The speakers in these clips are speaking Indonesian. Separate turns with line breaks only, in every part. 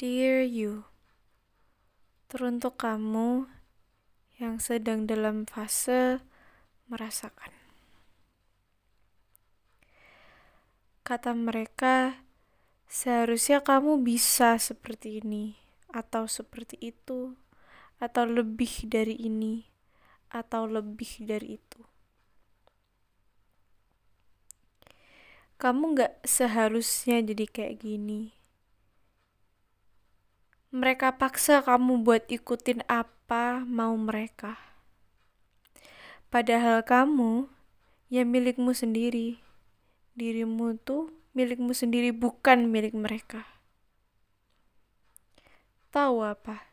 Dear you, teruntuk kamu yang sedang dalam fase merasakan. Kata mereka, seharusnya kamu bisa seperti ini, atau seperti itu, atau lebih dari ini, atau lebih dari itu. Kamu gak seharusnya jadi kayak gini. Mereka paksa kamu buat ikutin apa mau mereka. Padahal kamu ya milikmu sendiri dirimu tuh milikmu sendiri bukan milik mereka. Tahu apa?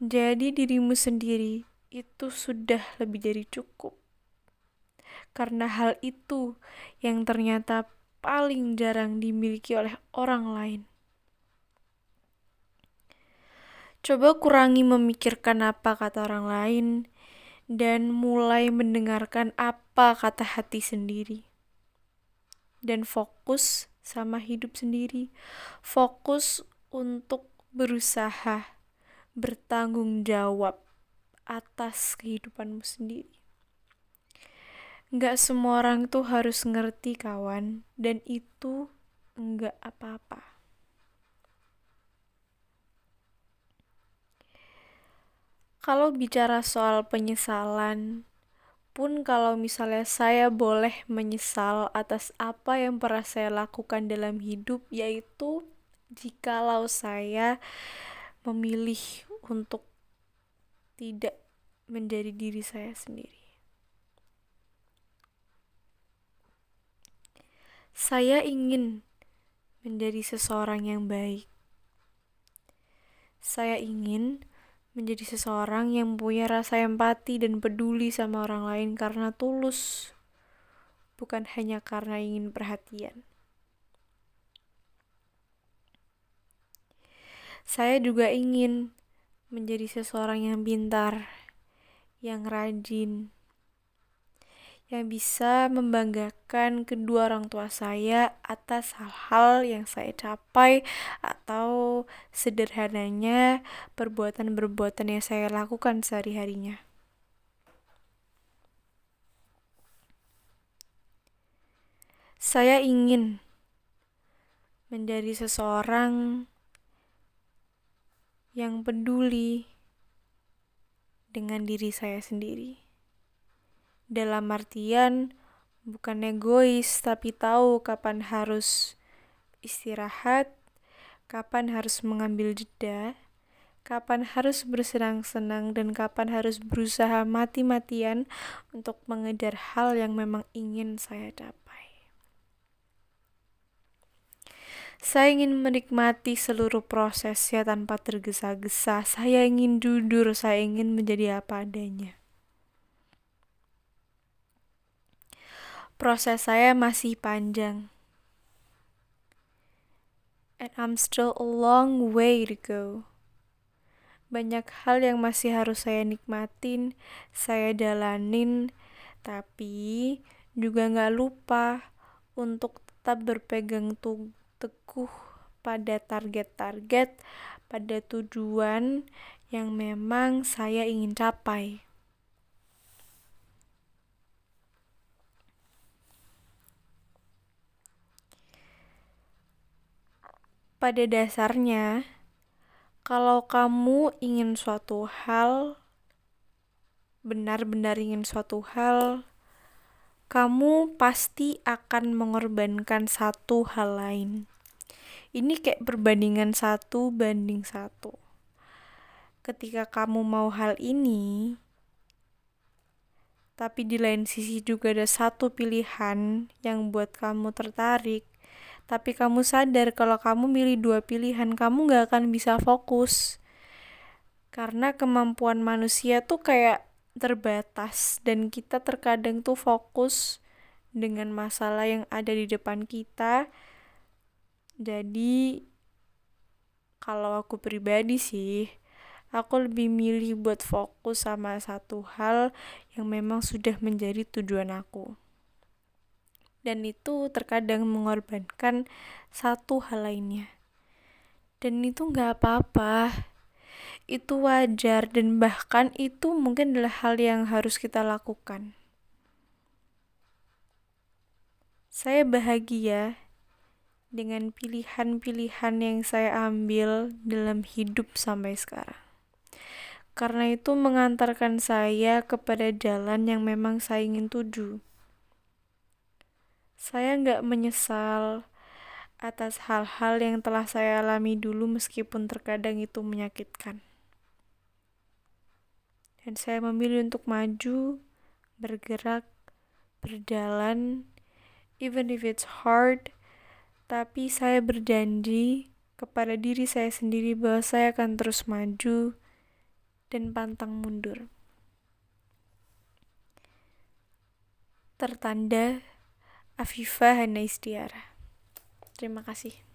Jadi dirimu sendiri itu sudah lebih dari cukup. Karena hal itu yang ternyata paling jarang dimiliki oleh orang lain. Coba kurangi memikirkan apa kata orang lain dan mulai mendengarkan apa kata hati sendiri dan fokus sama hidup sendiri. Fokus untuk berusaha bertanggung jawab atas kehidupanmu sendiri. Gak semua orang tuh harus ngerti kawan, dan itu enggak apa-apa. Kalau bicara soal penyesalan, pun kalau misalnya saya boleh menyesal atas apa yang pernah saya lakukan dalam hidup yaitu jikalau saya memilih untuk tidak menjadi diri saya sendiri. Saya ingin menjadi seseorang yang baik. Saya ingin menjadi seseorang yang punya rasa empati dan peduli sama orang lain karena tulus, bukan hanya karena ingin perhatian. Saya juga ingin menjadi seseorang yang pintar, yang rajin, yang bisa membanggakan kedua orang tua saya atas hal-hal yang saya capai atau sederhananya perbuatan-perbuatan yang saya lakukan sehari-harinya. Saya ingin menjadi seseorang yang peduli dengan diri saya sendiri dalam artian bukan egois tapi tahu kapan harus istirahat, kapan harus mengambil jeda, kapan harus bersenang-senang dan kapan harus berusaha mati-matian untuk mengejar hal yang memang ingin saya capai. Saya ingin menikmati seluruh prosesnya tanpa tergesa-gesa. Saya ingin jujur, saya ingin menjadi apa adanya. Proses saya masih panjang. And I'm still a long way to go. Banyak hal yang masih harus saya nikmatin, saya jalanin, tapi juga gak lupa untuk tetap berpegang teguh pada target-target, pada tujuan yang memang saya ingin capai. Pada dasarnya, kalau kamu ingin suatu hal, benar-benar ingin suatu hal, kamu pasti akan mengorbankan satu hal lain. Ini kayak perbandingan satu banding satu. Ketika kamu mau hal ini, tapi di lain sisi juga ada satu pilihan yang buat kamu tertarik, tapi kamu sadar kalau kamu milih dua pilihan, kamu gak akan bisa fokus. Karena kemampuan manusia tuh kayak terbatas dan kita terkadang tuh fokus dengan masalah yang ada di depan kita. Jadi kalau aku pribadi sih, aku lebih milih buat fokus sama satu hal yang memang sudah menjadi tujuan aku dan itu terkadang mengorbankan satu hal lainnya. dan itu gak apa-apa itu wajar dan bahkan itu mungkin adalah hal yang harus kita lakukan saya bahagia dengan pilihan-pilihan yang saya ambil dalam hidup sampai sekarang karena itu mengantarkan saya kepada jalan yang memang saya ingin tuju. Saya nggak menyesal atas hal-hal yang telah saya alami dulu meskipun terkadang itu menyakitkan. Dan saya memilih untuk maju, bergerak, berjalan, even if it's hard, tapi saya berjanji kepada diri saya sendiri bahwa saya akan terus maju, dan pantang mundur. Tertanda Afifah Hana Istiara. Terima kasih.